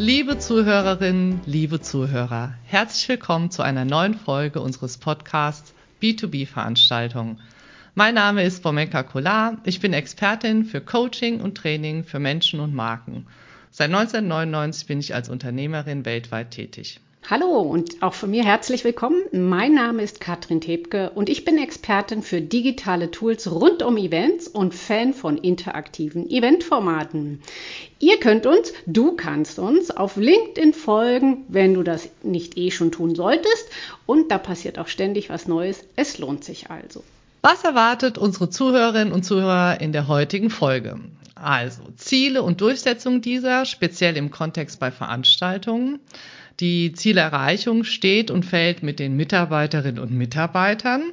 Liebe Zuhörerinnen, liebe Zuhörer, herzlich willkommen zu einer neuen Folge unseres Podcasts B2B Veranstaltungen. Mein Name ist Bomenka Kolar. Ich bin Expertin für Coaching und Training für Menschen und Marken. Seit 1999 bin ich als Unternehmerin weltweit tätig. Hallo und auch von mir herzlich willkommen. Mein Name ist Katrin Tebke und ich bin Expertin für digitale Tools rund um Events und Fan von interaktiven Eventformaten. Ihr könnt uns, du kannst uns auf LinkedIn folgen, wenn du das nicht eh schon tun solltest. Und da passiert auch ständig was Neues. Es lohnt sich also. Was erwartet unsere Zuhörerinnen und Zuhörer in der heutigen Folge? Also Ziele und Durchsetzung dieser, speziell im Kontext bei Veranstaltungen. Die Zielerreichung steht und fällt mit den Mitarbeiterinnen und Mitarbeitern.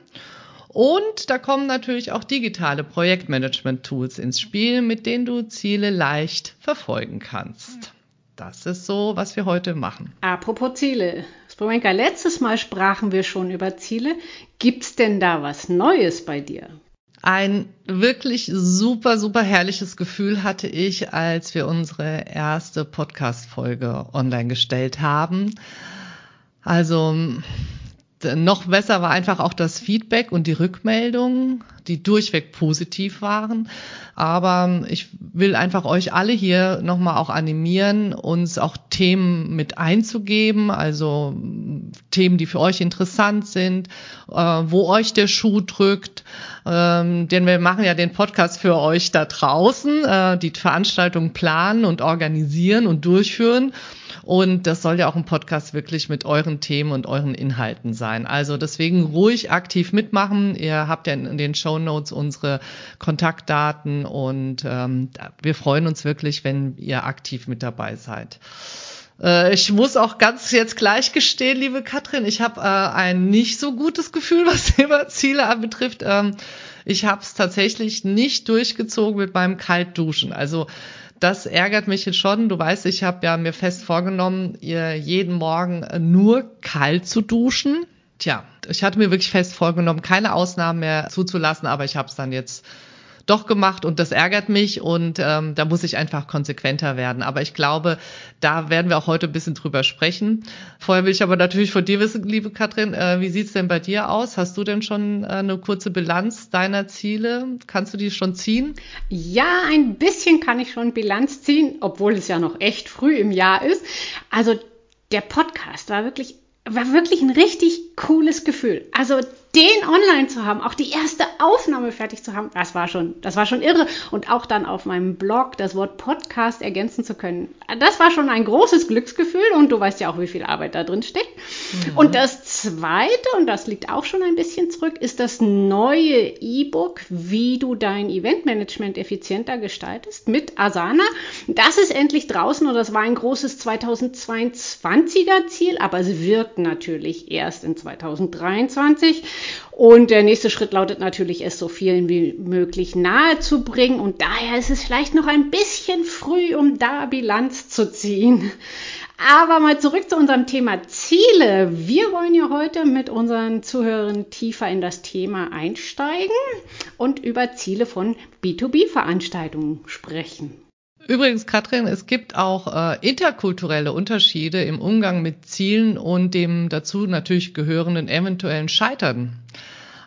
Und da kommen natürlich auch digitale Projektmanagement-Tools ins Spiel, mit denen du Ziele leicht verfolgen kannst. Das ist so, was wir heute machen. Apropos Ziele. Spomenka, letztes Mal sprachen wir schon über Ziele. Gibt's denn da was Neues bei dir? Ein wirklich super, super herrliches Gefühl hatte ich, als wir unsere erste Podcast-Folge online gestellt haben. Also noch besser war einfach auch das Feedback und die Rückmeldungen, die durchweg positiv waren. Aber ich will einfach euch alle hier nochmal auch animieren, uns auch Themen mit einzugeben, also Themen, die für euch interessant sind, äh, wo euch der Schuh drückt. Ähm, denn wir machen ja den Podcast für euch da draußen, äh, die Veranstaltung planen und organisieren und durchführen. Und das soll ja auch ein Podcast wirklich mit euren Themen und euren Inhalten sein. Also deswegen ruhig aktiv mitmachen. Ihr habt ja in den Show Notes unsere Kontaktdaten und ähm, wir freuen uns wirklich, wenn ihr aktiv mit dabei seid. Äh, ich muss auch ganz jetzt gleich gestehen, liebe Katrin, ich habe äh, ein nicht so gutes Gefühl, was Thema Ziele anbetrifft. Ähm, ich habe es tatsächlich nicht durchgezogen mit meinem Kaltduschen. Also das ärgert mich jetzt schon. Du weißt, ich habe ja mir fest vorgenommen, jeden Morgen nur kalt zu duschen. Tja, ich hatte mir wirklich fest vorgenommen, keine Ausnahmen mehr zuzulassen, aber ich habe es dann jetzt doch gemacht und das ärgert mich und ähm, da muss ich einfach konsequenter werden. Aber ich glaube, da werden wir auch heute ein bisschen drüber sprechen. Vorher will ich aber natürlich von dir wissen, liebe Katrin, äh, wie sieht's denn bei dir aus? Hast du denn schon äh, eine kurze Bilanz deiner Ziele? Kannst du die schon ziehen? Ja, ein bisschen kann ich schon Bilanz ziehen, obwohl es ja noch echt früh im Jahr ist. Also der Podcast war wirklich war wirklich ein richtig cooles Gefühl. Also den online zu haben, auch die erste Aufnahme fertig zu haben, das war schon, das war schon irre. Und auch dann auf meinem Blog das Wort Podcast ergänzen zu können, das war schon ein großes Glücksgefühl. Und du weißt ja auch, wie viel Arbeit da drin steckt. Mhm. Und das zweite, und das liegt auch schon ein bisschen zurück, ist das neue E-Book, wie du dein Eventmanagement effizienter gestaltest mit Asana. Das ist endlich draußen und das war ein großes 2022er Ziel, aber es wirkt natürlich erst in 2023. Und der nächste Schritt lautet natürlich, es so vielen wie möglich nahe zu bringen. Und daher ist es vielleicht noch ein bisschen früh, um da Bilanz zu ziehen. Aber mal zurück zu unserem Thema Ziele. Wir wollen ja heute mit unseren Zuhörern tiefer in das Thema einsteigen und über Ziele von B2B-Veranstaltungen sprechen. Übrigens, Katrin, es gibt auch äh, interkulturelle Unterschiede im Umgang mit Zielen und dem dazu natürlich gehörenden eventuellen Scheitern.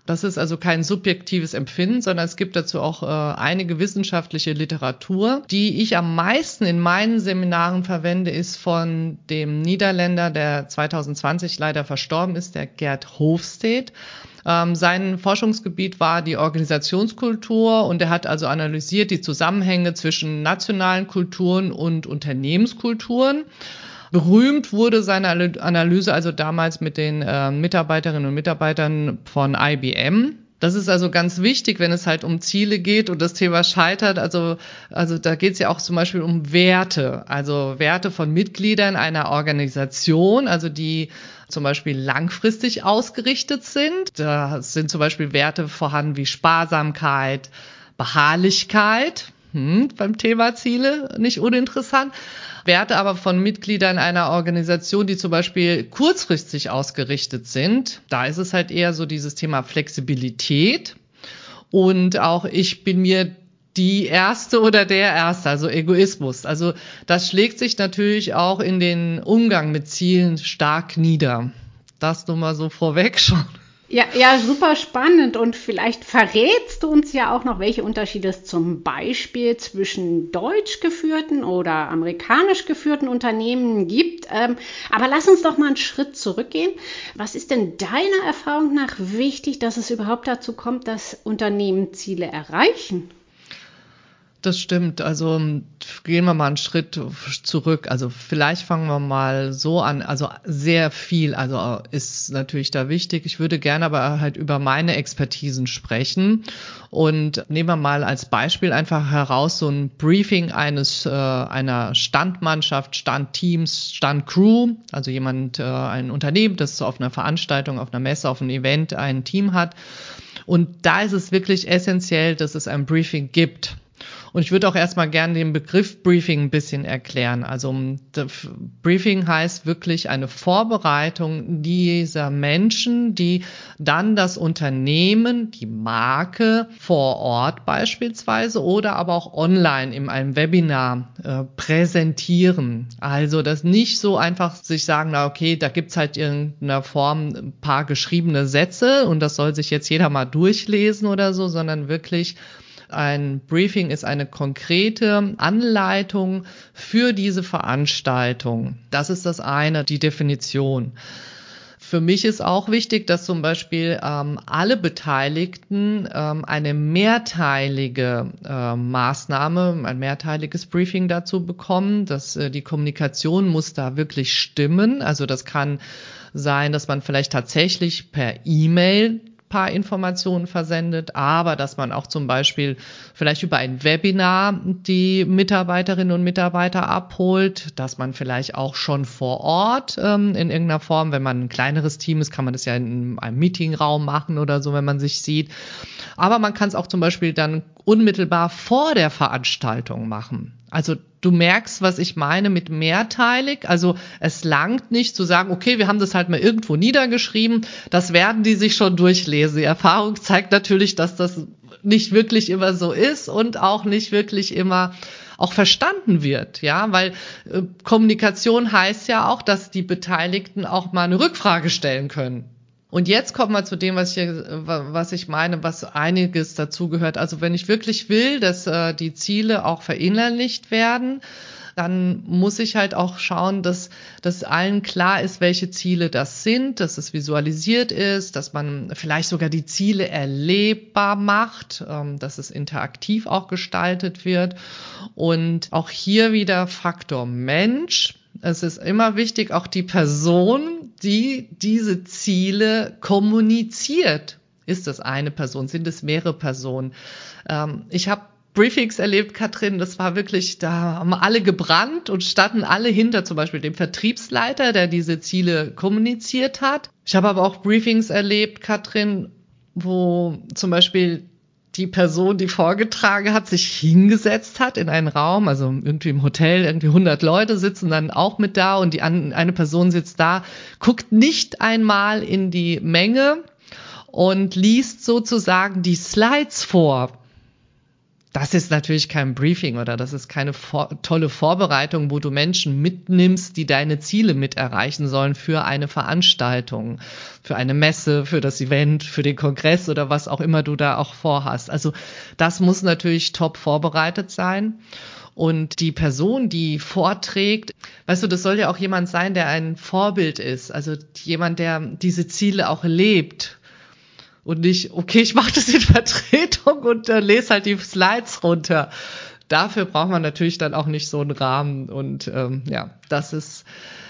Das ist also kein subjektives Empfinden, sondern es gibt dazu auch äh, einige wissenschaftliche Literatur. Die ich am meisten in meinen Seminaren verwende, ist von dem Niederländer, der 2020 leider verstorben ist, der Gerd Hofstedt. Ähm, sein Forschungsgebiet war die Organisationskultur und er hat also analysiert die Zusammenhänge zwischen nationalen Kulturen und Unternehmenskulturen. Berühmt wurde seine Analyse also damals mit den äh, Mitarbeiterinnen und Mitarbeitern von IBM. Das ist also ganz wichtig, wenn es halt um Ziele geht und das Thema scheitert. Also, also da geht es ja auch zum Beispiel um Werte, also Werte von Mitgliedern einer Organisation, also die zum Beispiel langfristig ausgerichtet sind. Da sind zum Beispiel Werte vorhanden wie Sparsamkeit, Beharrlichkeit, hm, beim Thema Ziele nicht uninteressant. Werte aber von Mitgliedern einer Organisation, die zum Beispiel kurzfristig ausgerichtet sind, da ist es halt eher so dieses Thema Flexibilität. Und auch ich bin mir die erste oder der erste, also Egoismus. Also das schlägt sich natürlich auch in den Umgang mit Zielen stark nieder. Das nur mal so vorweg schon. Ja, ja, super spannend. Und vielleicht verrätst du uns ja auch noch, welche Unterschiede es zum Beispiel zwischen deutsch geführten oder amerikanisch geführten Unternehmen gibt. Ähm, aber lass uns doch mal einen Schritt zurückgehen. Was ist denn deiner Erfahrung nach wichtig, dass es überhaupt dazu kommt, dass Unternehmen Ziele erreichen? Das stimmt. Also gehen wir mal einen Schritt zurück. Also vielleicht fangen wir mal so an. Also sehr viel, also ist natürlich da wichtig. Ich würde gerne aber halt über meine Expertisen sprechen und nehmen wir mal als Beispiel einfach heraus so ein Briefing eines äh, einer Standmannschaft, Standteams, Standcrew, also jemand, äh, ein Unternehmen, das auf einer Veranstaltung, auf einer Messe, auf einem Event ein Team hat. Und da ist es wirklich essentiell, dass es ein Briefing gibt. Und ich würde auch erstmal gerne den Begriff Briefing ein bisschen erklären. Also Briefing heißt wirklich eine Vorbereitung dieser Menschen, die dann das Unternehmen, die Marke vor Ort beispielsweise oder aber auch online in einem Webinar äh, präsentieren. Also das nicht so einfach sich sagen, na okay, da gibt's halt in irgendeiner Form ein paar geschriebene Sätze und das soll sich jetzt jeder mal durchlesen oder so, sondern wirklich ein Briefing ist eine konkrete Anleitung für diese Veranstaltung. Das ist das eine, die Definition. Für mich ist auch wichtig, dass zum Beispiel ähm, alle Beteiligten ähm, eine mehrteilige äh, Maßnahme, ein mehrteiliges Briefing dazu bekommen. Dass äh, die Kommunikation muss da wirklich stimmen. Also das kann sein, dass man vielleicht tatsächlich per E-Mail paar Informationen versendet, aber dass man auch zum Beispiel vielleicht über ein Webinar die Mitarbeiterinnen und Mitarbeiter abholt, dass man vielleicht auch schon vor Ort ähm, in irgendeiner Form, wenn man ein kleineres Team ist, kann man das ja in einem Meetingraum machen oder so, wenn man sich sieht. Aber man kann es auch zum Beispiel dann unmittelbar vor der Veranstaltung machen. Also du merkst, was ich meine mit mehrteilig. Also es langt nicht zu sagen, okay, wir haben das halt mal irgendwo niedergeschrieben. Das werden die sich schon durchlesen. Die Erfahrung zeigt natürlich, dass das nicht wirklich immer so ist und auch nicht wirklich immer auch verstanden wird, ja, weil äh, Kommunikation heißt ja auch, dass die Beteiligten auch mal eine Rückfrage stellen können. Und jetzt kommen wir zu dem, was ich, was ich meine, was einiges dazugehört. Also wenn ich wirklich will, dass äh, die Ziele auch verinnerlicht werden, dann muss ich halt auch schauen, dass, dass allen klar ist, welche Ziele das sind, dass es visualisiert ist, dass man vielleicht sogar die Ziele erlebbar macht, ähm, dass es interaktiv auch gestaltet wird. Und auch hier wieder Faktor Mensch. Es ist immer wichtig, auch die Person, die diese Ziele kommuniziert. Ist das eine Person? Sind es mehrere Personen? Ähm, ich habe Briefings erlebt, Katrin, das war wirklich, da haben alle gebrannt und standen alle hinter zum Beispiel dem Vertriebsleiter, der diese Ziele kommuniziert hat. Ich habe aber auch Briefings erlebt, Katrin, wo zum Beispiel die Person, die vorgetragen hat, sich hingesetzt hat in einen Raum, also irgendwie im Hotel, irgendwie 100 Leute sitzen dann auch mit da und die eine Person sitzt da, guckt nicht einmal in die Menge und liest sozusagen die Slides vor das ist natürlich kein Briefing oder das ist keine vor tolle Vorbereitung, wo du Menschen mitnimmst, die deine Ziele mit erreichen sollen für eine Veranstaltung, für eine Messe, für das Event, für den Kongress oder was auch immer du da auch vorhast. Also das muss natürlich top vorbereitet sein. Und die Person, die vorträgt, weißt du, das soll ja auch jemand sein, der ein Vorbild ist. Also jemand, der diese Ziele auch lebt und nicht, okay, ich mache das in Vertretung und äh, lese halt die Slides runter. Dafür braucht man natürlich dann auch nicht so einen Rahmen und ähm, ja, das ist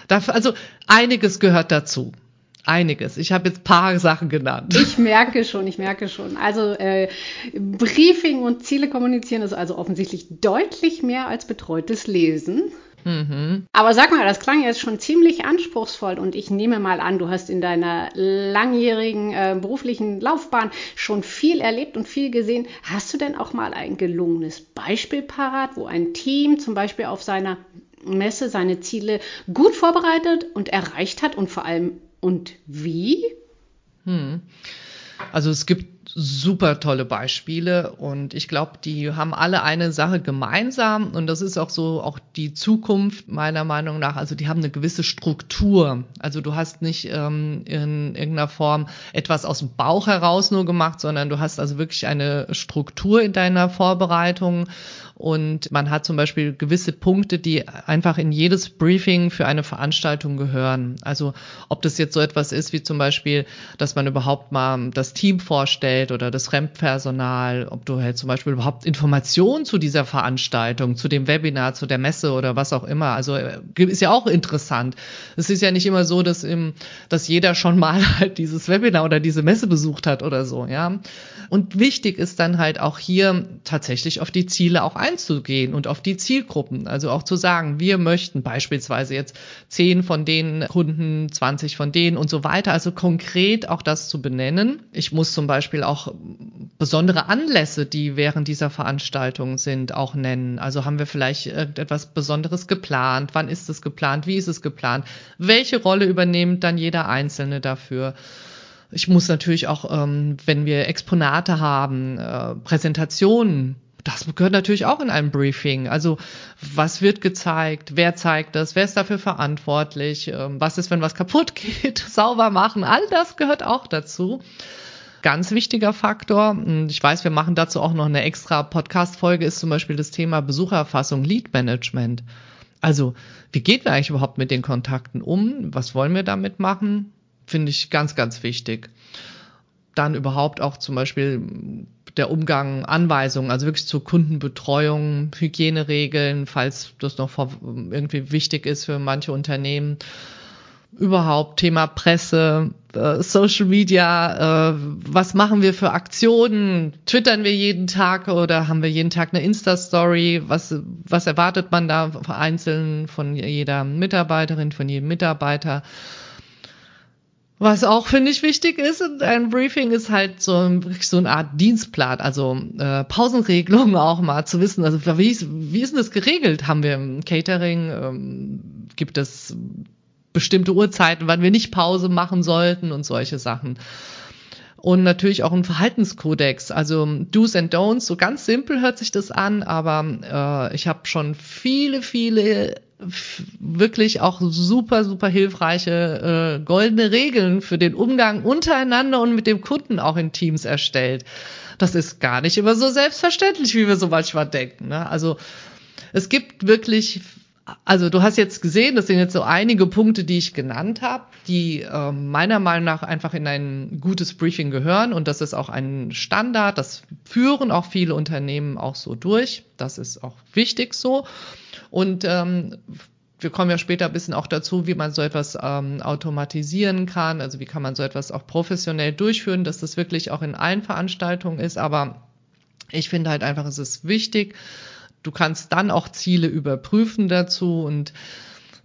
dafür, also einiges gehört dazu. Einiges. Ich habe jetzt paar Sachen genannt. Ich merke schon, ich merke schon. Also äh, Briefing und Ziele kommunizieren ist also offensichtlich deutlich mehr als betreutes Lesen. Mhm. Aber sag mal, das klang jetzt schon ziemlich anspruchsvoll und ich nehme mal an, du hast in deiner langjährigen äh, beruflichen Laufbahn schon viel erlebt und viel gesehen. Hast du denn auch mal ein gelungenes Beispiel parat, wo ein Team zum Beispiel auf seiner Messe seine Ziele gut vorbereitet und erreicht hat und vor allem und wie? Hm. Also es gibt super tolle Beispiele und ich glaube, die haben alle eine Sache gemeinsam und das ist auch so auch die Zukunft meiner Meinung nach. Also die haben eine gewisse Struktur. Also du hast nicht ähm, in irgendeiner Form etwas aus dem Bauch heraus nur gemacht, sondern du hast also wirklich eine Struktur in deiner Vorbereitung und man hat zum Beispiel gewisse Punkte, die einfach in jedes Briefing für eine Veranstaltung gehören. Also ob das jetzt so etwas ist wie zum Beispiel, dass man überhaupt mal das Team vorstellt oder das Remppersonal, ob du halt zum Beispiel überhaupt Informationen zu dieser Veranstaltung, zu dem Webinar, zu der Messe oder was auch immer. Also äh, ist ja auch interessant. Es ist ja nicht immer so, dass, im, dass jeder schon mal halt dieses Webinar oder diese Messe besucht hat oder so, ja. Und wichtig ist dann halt auch hier tatsächlich auf die Ziele auch einzugehen und auf die Zielgruppen. Also auch zu sagen, wir möchten beispielsweise jetzt zehn von den Kunden, 20 von denen und so weiter. Also konkret auch das zu benennen. Ich muss zum Beispiel auch besondere Anlässe, die während dieser Veranstaltung sind, auch nennen. Also haben wir vielleicht etwas Besonderes geplant? Wann ist es geplant? Wie ist es geplant? Welche Rolle übernimmt dann jeder Einzelne dafür? Ich muss natürlich auch, ähm, wenn wir Exponate haben, äh, Präsentationen, das gehört natürlich auch in einem Briefing. Also was wird gezeigt? Wer zeigt das? Wer ist dafür verantwortlich? Ähm, was ist, wenn was kaputt geht? Sauber machen. All das gehört auch dazu. Ganz wichtiger Faktor. Ich weiß, wir machen dazu auch noch eine extra Podcast-Folge, ist zum Beispiel das Thema Besuchererfassung, Lead Management. Also, wie geht wir eigentlich überhaupt mit den Kontakten um? Was wollen wir damit machen? finde ich ganz, ganz wichtig. Dann überhaupt auch zum Beispiel der Umgang, Anweisungen, also wirklich zur Kundenbetreuung, Hygieneregeln, falls das noch irgendwie wichtig ist für manche Unternehmen. Überhaupt Thema Presse, äh, Social Media, äh, was machen wir für Aktionen? Twittern wir jeden Tag oder haben wir jeden Tag eine Insta-Story? Was, was erwartet man da einzeln von jeder Mitarbeiterin, von jedem Mitarbeiter? Was auch, finde ich, wichtig ist in einem Briefing, ist halt so, so eine Art Dienstplan, also äh, Pausenregelungen auch mal zu wissen. Also wie ist, wie ist denn das geregelt? Haben wir im Catering, ähm, gibt es bestimmte Uhrzeiten, wann wir nicht Pause machen sollten und solche Sachen. Und natürlich auch ein Verhaltenskodex, also Do's and Don'ts. So ganz simpel hört sich das an, aber äh, ich habe schon viele, viele wirklich auch super, super hilfreiche äh, goldene Regeln für den Umgang untereinander und mit dem Kunden auch in Teams erstellt. Das ist gar nicht immer so selbstverständlich, wie wir so manchmal denken. Ne? Also es gibt wirklich, also du hast jetzt gesehen, das sind jetzt so einige Punkte, die ich genannt habe, die äh, meiner Meinung nach einfach in ein gutes Briefing gehören und das ist auch ein Standard, das führen auch viele Unternehmen auch so durch. Das ist auch wichtig so. Und ähm, wir kommen ja später ein bisschen auch dazu, wie man so etwas ähm, automatisieren kann, also wie kann man so etwas auch professionell durchführen, dass das wirklich auch in allen Veranstaltungen ist. Aber ich finde halt einfach, es ist wichtig. Du kannst dann auch Ziele überprüfen dazu und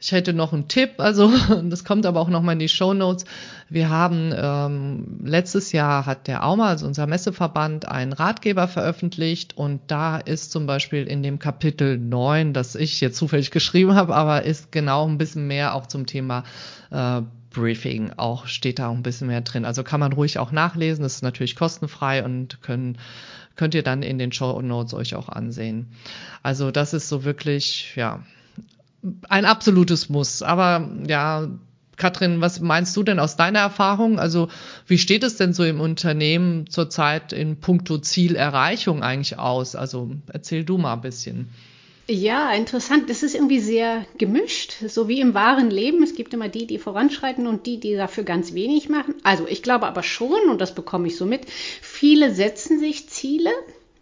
ich hätte noch einen Tipp, also das kommt aber auch noch mal in die Show Notes. Wir haben ähm, letztes Jahr hat der AUMA, also unser Messeverband, einen Ratgeber veröffentlicht und da ist zum Beispiel in dem Kapitel 9, das ich jetzt zufällig geschrieben habe, aber ist genau ein bisschen mehr auch zum Thema äh, Briefing auch steht da auch ein bisschen mehr drin. Also kann man ruhig auch nachlesen. Das ist natürlich kostenfrei und können, könnt ihr dann in den Show Notes euch auch ansehen. Also das ist so wirklich, ja, ein absolutes Muss. Aber ja, Katrin, was meinst du denn aus deiner Erfahrung? Also wie steht es denn so im Unternehmen zurzeit in puncto Zielerreichung eigentlich aus? Also erzähl du mal ein bisschen. Ja, interessant. Das ist irgendwie sehr gemischt, so wie im wahren Leben. Es gibt immer die, die voranschreiten und die, die dafür ganz wenig machen. Also ich glaube aber schon, und das bekomme ich so mit, viele setzen sich Ziele,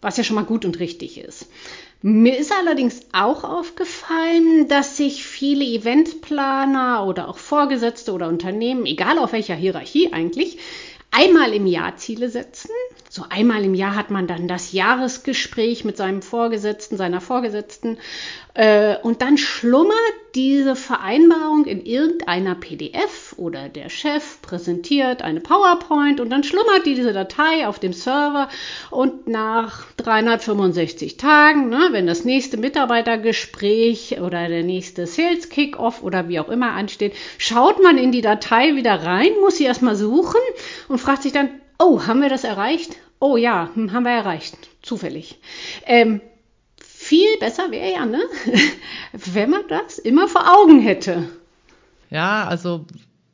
was ja schon mal gut und richtig ist. Mir ist allerdings auch aufgefallen, dass sich viele Eventplaner oder auch Vorgesetzte oder Unternehmen, egal auf welcher Hierarchie eigentlich, einmal im Jahr Ziele setzen. So einmal im Jahr hat man dann das Jahresgespräch mit seinem Vorgesetzten, seiner Vorgesetzten äh, und dann schlummert diese Vereinbarung in irgendeiner PDF oder der Chef präsentiert eine PowerPoint und dann schlummert diese Datei auf dem Server und nach 365 Tagen, ne, wenn das nächste Mitarbeitergespräch oder der nächste Sales Kickoff oder wie auch immer ansteht, schaut man in die Datei wieder rein, muss sie erstmal suchen und fragt sich dann, oh, haben wir das erreicht? oh ja, hm, haben wir erreicht, zufällig. Ähm, viel besser wäre ja, ne, wenn man das immer vor Augen hätte. Ja, also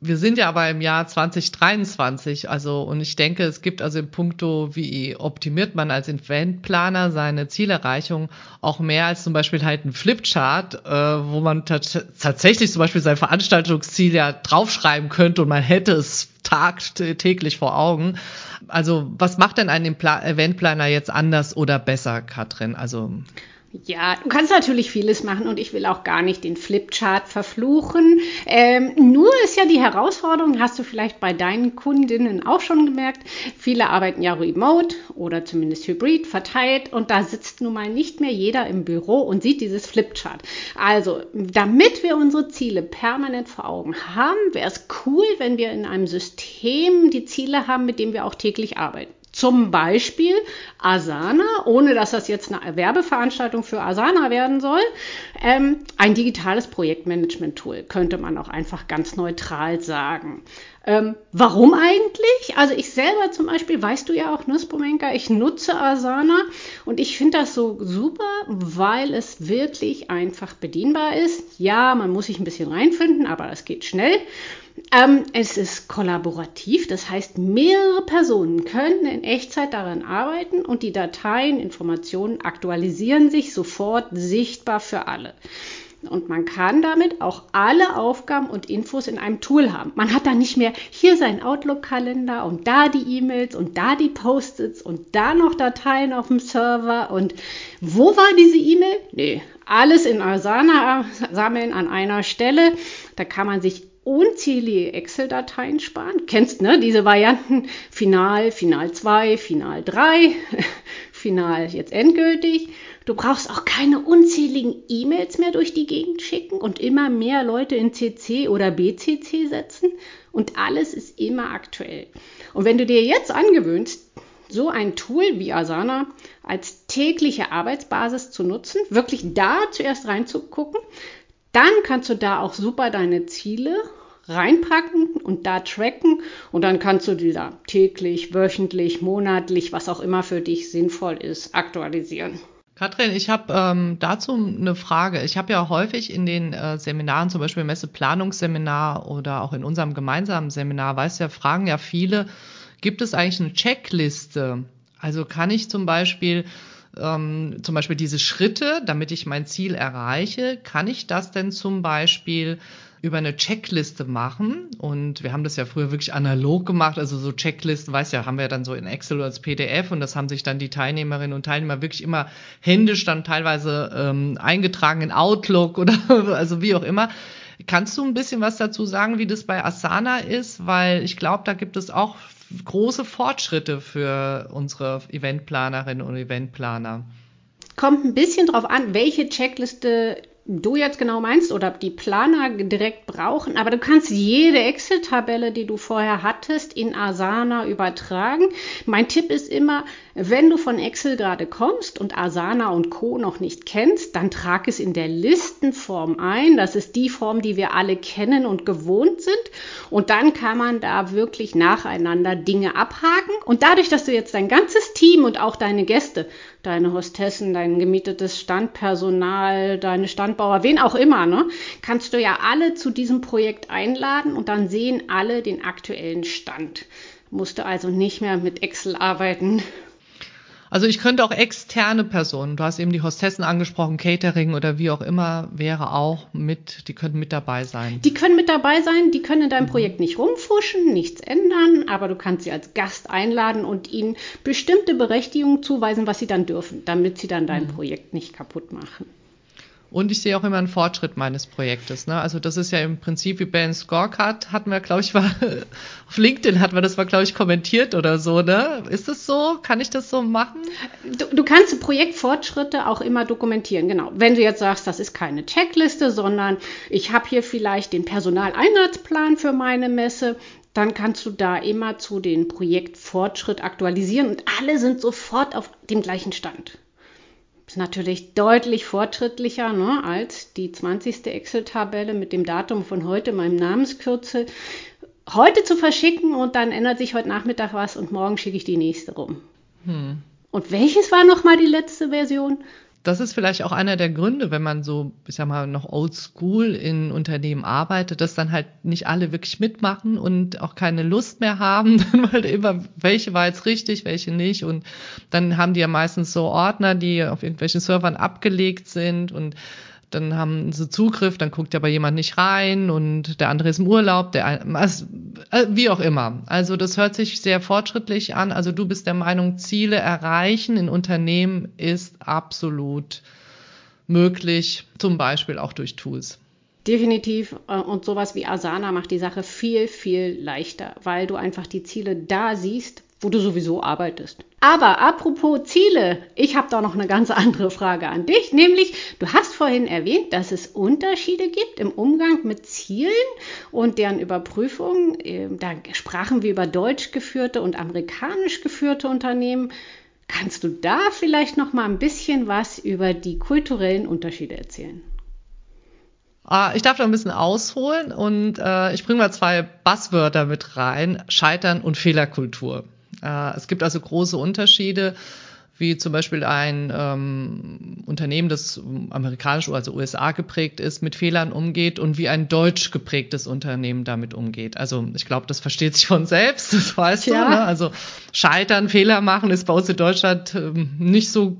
wir sind ja aber im Jahr 2023, also und ich denke, es gibt also im Punkto, wie optimiert man als Eventplaner seine Zielerreichung auch mehr als zum Beispiel halt ein Flipchart, äh, wo man tatsächlich zum Beispiel sein Veranstaltungsziel ja draufschreiben könnte und man hätte es tagtäglich vor Augen. Also was macht denn ein Eventplaner jetzt anders oder besser, Katrin? Also ja, du kannst natürlich vieles machen und ich will auch gar nicht den Flipchart verfluchen. Ähm, nur ist ja die Herausforderung, hast du vielleicht bei deinen Kundinnen auch schon gemerkt, viele arbeiten ja remote oder zumindest hybrid verteilt und da sitzt nun mal nicht mehr jeder im Büro und sieht dieses Flipchart. Also, damit wir unsere Ziele permanent vor Augen haben, wäre es cool, wenn wir in einem System die Ziele haben, mit dem wir auch täglich arbeiten. Zum Beispiel Asana, ohne dass das jetzt eine Werbeveranstaltung für Asana werden soll. Ähm, ein digitales Projektmanagement-Tool könnte man auch einfach ganz neutral sagen. Ähm, warum eigentlich? Also ich selber zum Beispiel, weißt du ja auch, Nusspomenka, ich nutze Asana und ich finde das so super, weil es wirklich einfach bedienbar ist. Ja, man muss sich ein bisschen reinfinden, aber es geht schnell. Ähm, es ist kollaborativ, das heißt, mehrere Personen können in Echtzeit daran arbeiten und die Dateien, Informationen aktualisieren sich sofort sichtbar für alle. Und man kann damit auch alle Aufgaben und Infos in einem Tool haben. Man hat dann nicht mehr hier seinen Outlook-Kalender und da die E-Mails und da die Post-its und da noch Dateien auf dem Server. Und wo war diese E-Mail? Nee, alles in Asana sammeln an einer Stelle. Da kann man sich unzählige Excel-Dateien sparen. Kennst ne diese Varianten Final, Final 2, Final 3, Final jetzt endgültig. Du brauchst auch keine unzähligen E-Mails mehr durch die Gegend schicken und immer mehr Leute in CC oder BCC setzen und alles ist immer aktuell. Und wenn du dir jetzt angewöhnst, so ein Tool wie Asana als tägliche Arbeitsbasis zu nutzen, wirklich da zuerst reinzugucken, dann kannst du da auch super deine Ziele reinpacken und da tracken und dann kannst du die da täglich, wöchentlich, monatlich, was auch immer für dich sinnvoll ist, aktualisieren. Katrin, ich habe ähm, dazu eine Frage. Ich habe ja häufig in den äh, Seminaren, zum Beispiel Messeplanungsseminar oder auch in unserem gemeinsamen Seminar, weißt ja, fragen ja viele, gibt es eigentlich eine Checkliste? Also kann ich zum Beispiel ähm, zum Beispiel diese Schritte, damit ich mein Ziel erreiche, kann ich das denn zum Beispiel über eine Checkliste machen. Und wir haben das ja früher wirklich analog gemacht. Also so Checklisten, weiß ja, haben wir dann so in Excel oder als PDF und das haben sich dann die Teilnehmerinnen und Teilnehmer wirklich immer händisch dann teilweise ähm, eingetragen in Outlook oder also wie auch immer. Kannst du ein bisschen was dazu sagen, wie das bei Asana ist? Weil ich glaube, da gibt es auch große Fortschritte für unsere Eventplanerinnen und Eventplaner. Kommt ein bisschen drauf an, welche Checkliste du jetzt genau meinst oder die Planer direkt brauchen, aber du kannst jede Excel-Tabelle, die du vorher hattest, in Asana übertragen. Mein Tipp ist immer, wenn du von Excel gerade kommst und Asana und Co. noch nicht kennst, dann trag es in der Listenform ein. Das ist die Form, die wir alle kennen und gewohnt sind. Und dann kann man da wirklich nacheinander Dinge abhaken. Und dadurch, dass du jetzt dein ganzes Team und auch deine Gäste deine Hostessen, dein gemietetes Standpersonal, deine Standbauer, wen auch immer, ne, kannst du ja alle zu diesem Projekt einladen und dann sehen alle den aktuellen Stand. Musst du also nicht mehr mit Excel arbeiten. Also ich könnte auch externe Personen, du hast eben die Hostessen angesprochen, Catering oder wie auch immer, wäre auch mit, die könnten mit dabei sein. Die können mit dabei sein, die können in deinem mhm. Projekt nicht rumfuschen, nichts ändern, aber du kannst sie als Gast einladen und ihnen bestimmte Berechtigungen zuweisen, was sie dann dürfen, damit sie dann dein mhm. Projekt nicht kaputt machen. Und ich sehe auch immer einen Fortschritt meines Projektes. Ne? Also das ist ja im Prinzip wie Ben Scorecard, hatten wir, glaube ich, war, auf LinkedIn hatten wir das, war, glaube ich, kommentiert oder so. Ne? Ist das so? Kann ich das so machen? Du, du kannst Projektfortschritte auch immer dokumentieren, genau. Wenn du jetzt sagst, das ist keine Checkliste, sondern ich habe hier vielleicht den Personaleinsatzplan für meine Messe, dann kannst du da immer zu den Projektfortschritt aktualisieren und alle sind sofort auf dem gleichen Stand. Ist natürlich deutlich fortschrittlicher ne, als die 20. Excel-Tabelle mit dem Datum von heute, meinem Namenskürzel, heute zu verschicken und dann ändert sich heute Nachmittag was und morgen schicke ich die nächste rum. Hm. Und welches war nochmal die letzte Version? Das ist vielleicht auch einer der Gründe, wenn man so, ich sag mal, noch old school in Unternehmen arbeitet, dass dann halt nicht alle wirklich mitmachen und auch keine Lust mehr haben, dann halt immer, welche war jetzt richtig, welche nicht. Und dann haben die ja meistens so Ordner, die auf irgendwelchen Servern abgelegt sind und dann haben sie Zugriff, dann guckt aber jemand nicht rein und der andere ist im Urlaub, der also, wie auch immer. Also das hört sich sehr fortschrittlich an. Also du bist der Meinung, Ziele erreichen in Unternehmen ist absolut möglich, zum Beispiel auch durch Tools. Definitiv. Äh, und sowas wie Asana macht die Sache viel, viel leichter, weil du einfach die Ziele da siehst, wo du sowieso arbeitest. Aber apropos Ziele, ich habe da noch eine ganz andere Frage an dich, nämlich du hast vorhin erwähnt, dass es Unterschiede gibt im Umgang mit Zielen und deren Überprüfung. Ähm, da sprachen wir über deutsch geführte und amerikanisch geführte Unternehmen. Kannst du da vielleicht noch mal ein bisschen was über die kulturellen Unterschiede erzählen? Ah, ich darf da ein bisschen ausholen und äh, ich bringe mal zwei Buzzwörter mit rein: Scheitern und Fehlerkultur. Äh, es gibt also große Unterschiede, wie zum Beispiel ein ähm, Unternehmen, das amerikanisch, also USA geprägt ist, mit Fehlern umgeht und wie ein deutsch geprägtes Unternehmen damit umgeht. Also ich glaube, das versteht sich von selbst, das weißt ja. du. Ne? Also Scheitern, Fehler machen ist bei uns in Deutschland ähm, nicht so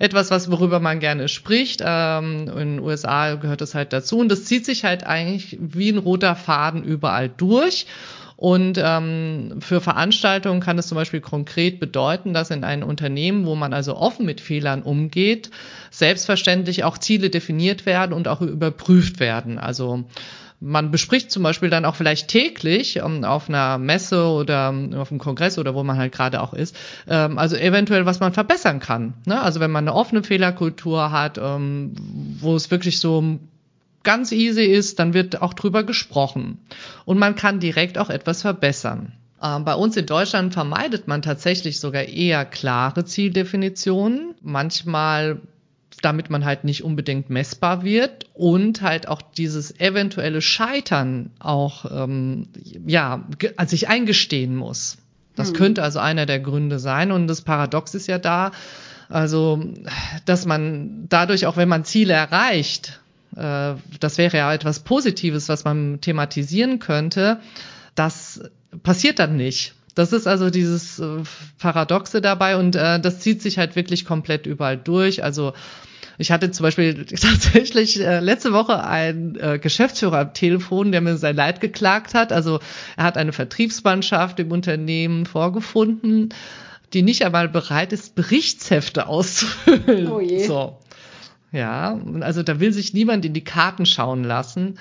etwas, was worüber man gerne spricht. Ähm, in den USA gehört das halt dazu und das zieht sich halt eigentlich wie ein roter Faden überall durch. Und ähm, für Veranstaltungen kann es zum Beispiel konkret bedeuten, dass in einem Unternehmen, wo man also offen mit Fehlern umgeht, selbstverständlich auch Ziele definiert werden und auch überprüft werden. Also man bespricht zum Beispiel dann auch vielleicht täglich um, ähm, auf einer Messe oder um, auf einem Kongress oder wo man halt gerade auch ist, ähm, also eventuell, was man verbessern kann. Ne? Also wenn man eine offene Fehlerkultur hat, ähm, wo es wirklich so ganz easy ist, dann wird auch drüber gesprochen. Und man kann direkt auch etwas verbessern. Ähm, bei uns in Deutschland vermeidet man tatsächlich sogar eher klare Zieldefinitionen. Manchmal damit man halt nicht unbedingt messbar wird und halt auch dieses eventuelle Scheitern auch ähm, ja als sich eingestehen muss. Das hm. könnte also einer der Gründe sein und das Paradox ist ja da, also dass man dadurch auch wenn man Ziele erreicht äh, das wäre ja etwas Positives, was man thematisieren könnte. Das passiert dann nicht. Das ist also dieses äh, Paradoxe dabei und äh, das zieht sich halt wirklich komplett überall durch. Also ich hatte zum Beispiel tatsächlich äh, letzte Woche einen äh, Geschäftsführer am Telefon, der mir sein Leid geklagt hat. Also er hat eine Vertriebsmannschaft im Unternehmen vorgefunden, die nicht einmal bereit ist, Berichtshefte auszufüllen. Oh je. So. Ja, also da will sich niemand in die Karten schauen lassen.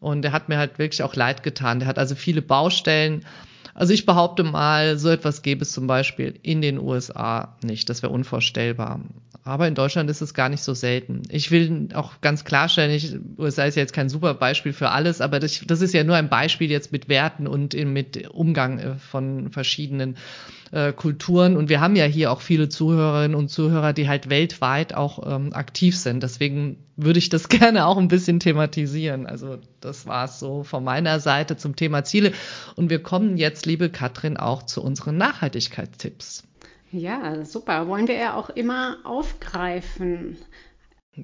Und er hat mir halt wirklich auch leid getan. Der hat also viele Baustellen. Also ich behaupte mal, so etwas gäbe es zum Beispiel in den USA nicht. Das wäre unvorstellbar. Aber in Deutschland ist es gar nicht so selten. Ich will auch ganz klarstellen, ich, USA ist ja jetzt kein super Beispiel für alles, aber das, das ist ja nur ein Beispiel jetzt mit Werten und mit Umgang äh, von verschiedenen äh, Kulturen. Und wir haben ja hier auch viele Zuhörerinnen und Zuhörer, die halt weltweit auch ähm, aktiv sind. Deswegen würde ich das gerne auch ein bisschen thematisieren. Also das war es so von meiner Seite zum Thema Ziele. Und wir kommen jetzt, liebe Katrin, auch zu unseren Nachhaltigkeitstipps. Ja, super. Wollen wir ja auch immer aufgreifen.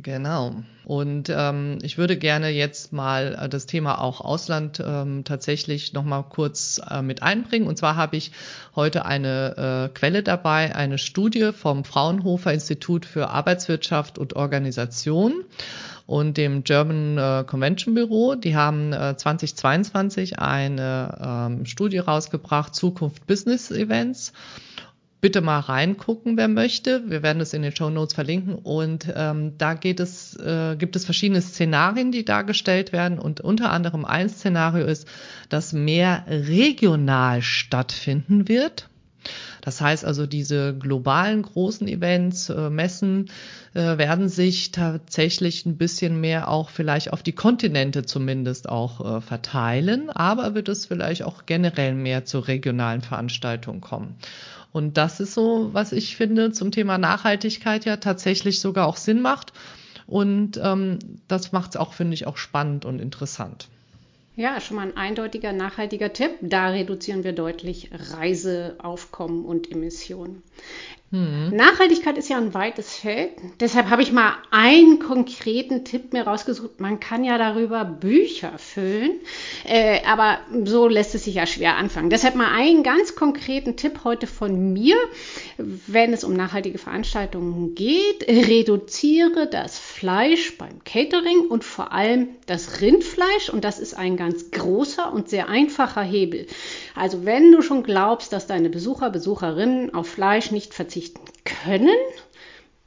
Genau. Und ähm, ich würde gerne jetzt mal äh, das Thema auch Ausland ähm, tatsächlich nochmal kurz äh, mit einbringen. Und zwar habe ich heute eine äh, Quelle dabei, eine Studie vom Fraunhofer Institut für Arbeitswirtschaft und Organisation und dem German äh, Convention Büro. Die haben äh, 2022 eine ähm, Studie rausgebracht, Zukunft Business Events bitte mal reingucken, wer möchte. Wir werden es in den Show Notes verlinken. Und ähm, da geht es, äh, gibt es verschiedene Szenarien, die dargestellt werden. Und unter anderem ein Szenario ist, dass mehr regional stattfinden wird. Das heißt also, diese globalen großen Events, äh, Messen äh, werden sich tatsächlich ein bisschen mehr auch vielleicht auf die Kontinente zumindest auch äh, verteilen, aber wird es vielleicht auch generell mehr zu regionalen Veranstaltungen kommen. Und das ist so, was ich finde zum Thema Nachhaltigkeit ja tatsächlich sogar auch Sinn macht. Und ähm, das macht es auch, finde ich, auch spannend und interessant. Ja, schon mal ein eindeutiger, nachhaltiger Tipp. Da reduzieren wir deutlich Reiseaufkommen und Emissionen. Mhm. Nachhaltigkeit ist ja ein weites Feld. Deshalb habe ich mal einen konkreten Tipp mir rausgesucht. Man kann ja darüber Bücher füllen, äh, aber so lässt es sich ja schwer anfangen. Deshalb mal einen ganz konkreten Tipp heute von mir, wenn es um nachhaltige Veranstaltungen geht. Reduziere das Fleisch beim Catering und vor allem das Rindfleisch. Und das ist ein ganz großer und sehr einfacher Hebel. Also wenn du schon glaubst, dass deine Besucher, Besucherinnen auf Fleisch nicht verzichten, verzichten können,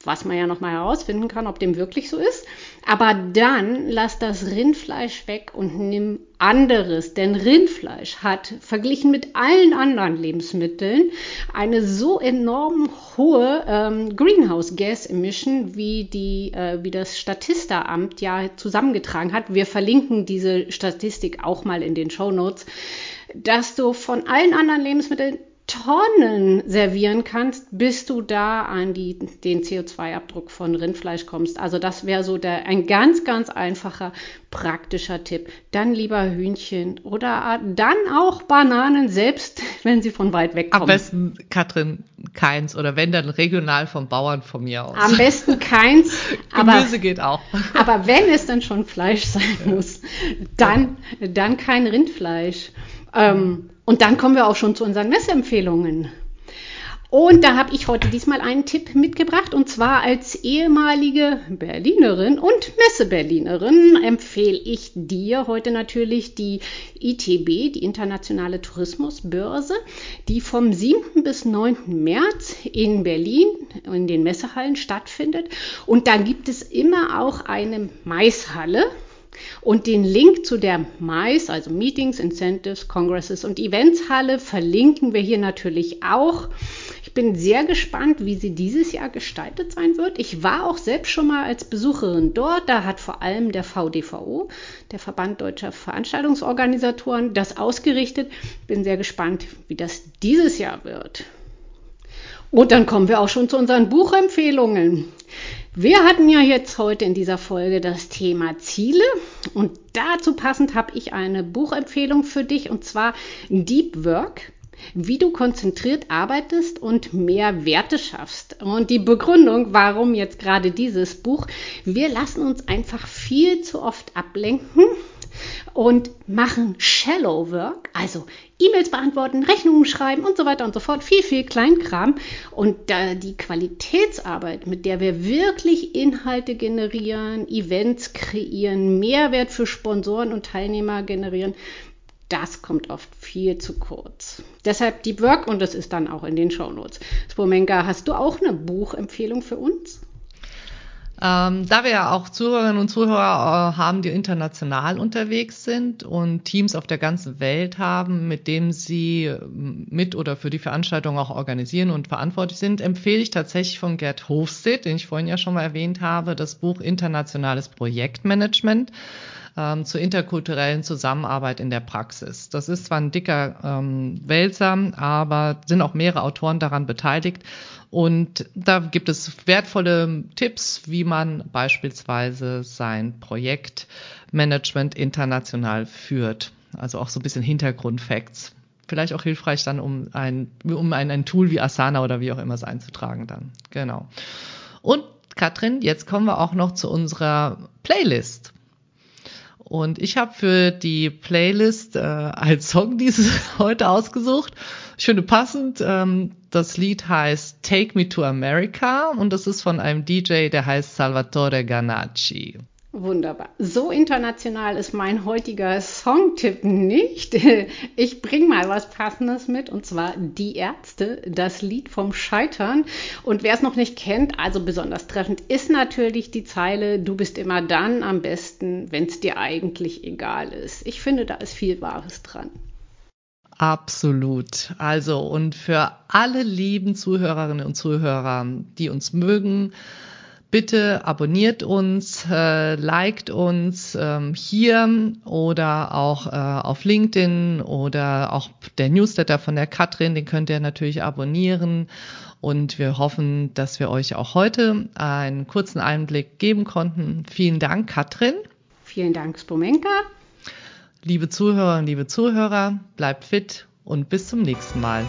was man ja noch mal herausfinden kann, ob dem wirklich so ist. Aber dann lass das Rindfleisch weg und nimm anderes, denn Rindfleisch hat verglichen mit allen anderen Lebensmitteln eine so enorm hohe ähm, Greenhouse Gas Emission, wie die, äh, wie das Statisteramt ja zusammengetragen hat. Wir verlinken diese Statistik auch mal in den Show Notes, dass du von allen anderen Lebensmitteln Tonnen servieren kannst, bis du da an die, den CO2-Abdruck von Rindfleisch kommst. Also das wäre so der, ein ganz, ganz einfacher, praktischer Tipp. Dann lieber Hühnchen oder dann auch Bananen, selbst wenn sie von weit weg kommen. Am besten, Katrin, keins oder wenn dann regional vom Bauern von mir aus. Am besten keins. aber, Gemüse geht auch. Aber wenn es dann schon Fleisch sein muss, dann, dann kein Rindfleisch. Ähm, und dann kommen wir auch schon zu unseren Messeempfehlungen. Und da habe ich heute diesmal einen Tipp mitgebracht und zwar als ehemalige Berlinerin und Messe-Berlinerin empfehle ich dir heute natürlich die ITB, die Internationale Tourismusbörse, die vom 7. bis 9. März in Berlin in den Messehallen stattfindet. Und da gibt es immer auch eine Maishalle und den Link zu der MICE, also Meetings, Incentives, Congresses und Events Halle, verlinken wir hier natürlich auch. Ich bin sehr gespannt, wie sie dieses Jahr gestaltet sein wird. Ich war auch selbst schon mal als Besucherin dort. Da hat vor allem der VDVO, der Verband Deutscher Veranstaltungsorganisatoren, das ausgerichtet. Bin sehr gespannt, wie das dieses Jahr wird. Und dann kommen wir auch schon zu unseren Buchempfehlungen. Wir hatten ja jetzt heute in dieser Folge das Thema Ziele und dazu passend habe ich eine Buchempfehlung für dich und zwar Deep Work. Wie du konzentriert arbeitest und mehr Werte schaffst. Und die Begründung, warum jetzt gerade dieses Buch, wir lassen uns einfach viel zu oft ablenken und machen Shallow Work, also E-Mails beantworten, Rechnungen schreiben und so weiter und so fort. Viel, viel Kleinkram. Und äh, die Qualitätsarbeit, mit der wir wirklich Inhalte generieren, Events kreieren, Mehrwert für Sponsoren und Teilnehmer generieren, das kommt oft viel zu kurz. Deshalb Deep Work und das ist dann auch in den Show Notes. Spomenka, hast du auch eine Buchempfehlung für uns? Ähm, da wir ja auch Zuhörerinnen und Zuhörer äh, haben, die international unterwegs sind und Teams auf der ganzen Welt haben, mit denen sie äh, mit oder für die Veranstaltung auch organisieren und verantwortlich sind, empfehle ich tatsächlich von Gerd Hofstedt, den ich vorhin ja schon mal erwähnt habe, das Buch Internationales Projektmanagement ähm, zur interkulturellen Zusammenarbeit in der Praxis. Das ist zwar ein dicker ähm, Wälzer, aber sind auch mehrere Autoren daran beteiligt. Und da gibt es wertvolle Tipps, wie man beispielsweise sein Projektmanagement international führt. Also auch so ein bisschen Hintergrundfacts. Vielleicht auch hilfreich dann, um ein, um ein, ein Tool wie Asana oder wie auch immer es einzutragen dann. Genau. Und Katrin, jetzt kommen wir auch noch zu unserer Playlist. Und ich habe für die Playlist äh, als Song dieses heute ausgesucht. Schöne passend. Ähm, das Lied heißt Take Me to America und das ist von einem DJ, der heißt Salvatore Ganacci. Wunderbar. So international ist mein heutiger Songtipp nicht. Ich bringe mal was Passendes mit und zwar Die Ärzte, das Lied vom Scheitern. Und wer es noch nicht kennt, also besonders treffend, ist natürlich die Zeile Du bist immer dann am besten, wenn es dir eigentlich egal ist. Ich finde, da ist viel Wahres dran. Absolut. Also und für alle lieben Zuhörerinnen und Zuhörer, die uns mögen, Bitte abonniert uns, äh, liked uns ähm, hier oder auch äh, auf LinkedIn oder auch der Newsletter von der Katrin, den könnt ihr natürlich abonnieren. Und wir hoffen, dass wir euch auch heute einen kurzen Einblick geben konnten. Vielen Dank, Katrin. Vielen Dank, Spomenka. liebe Zuhörerinnen, liebe Zuhörer, bleibt fit und bis zum nächsten Mal.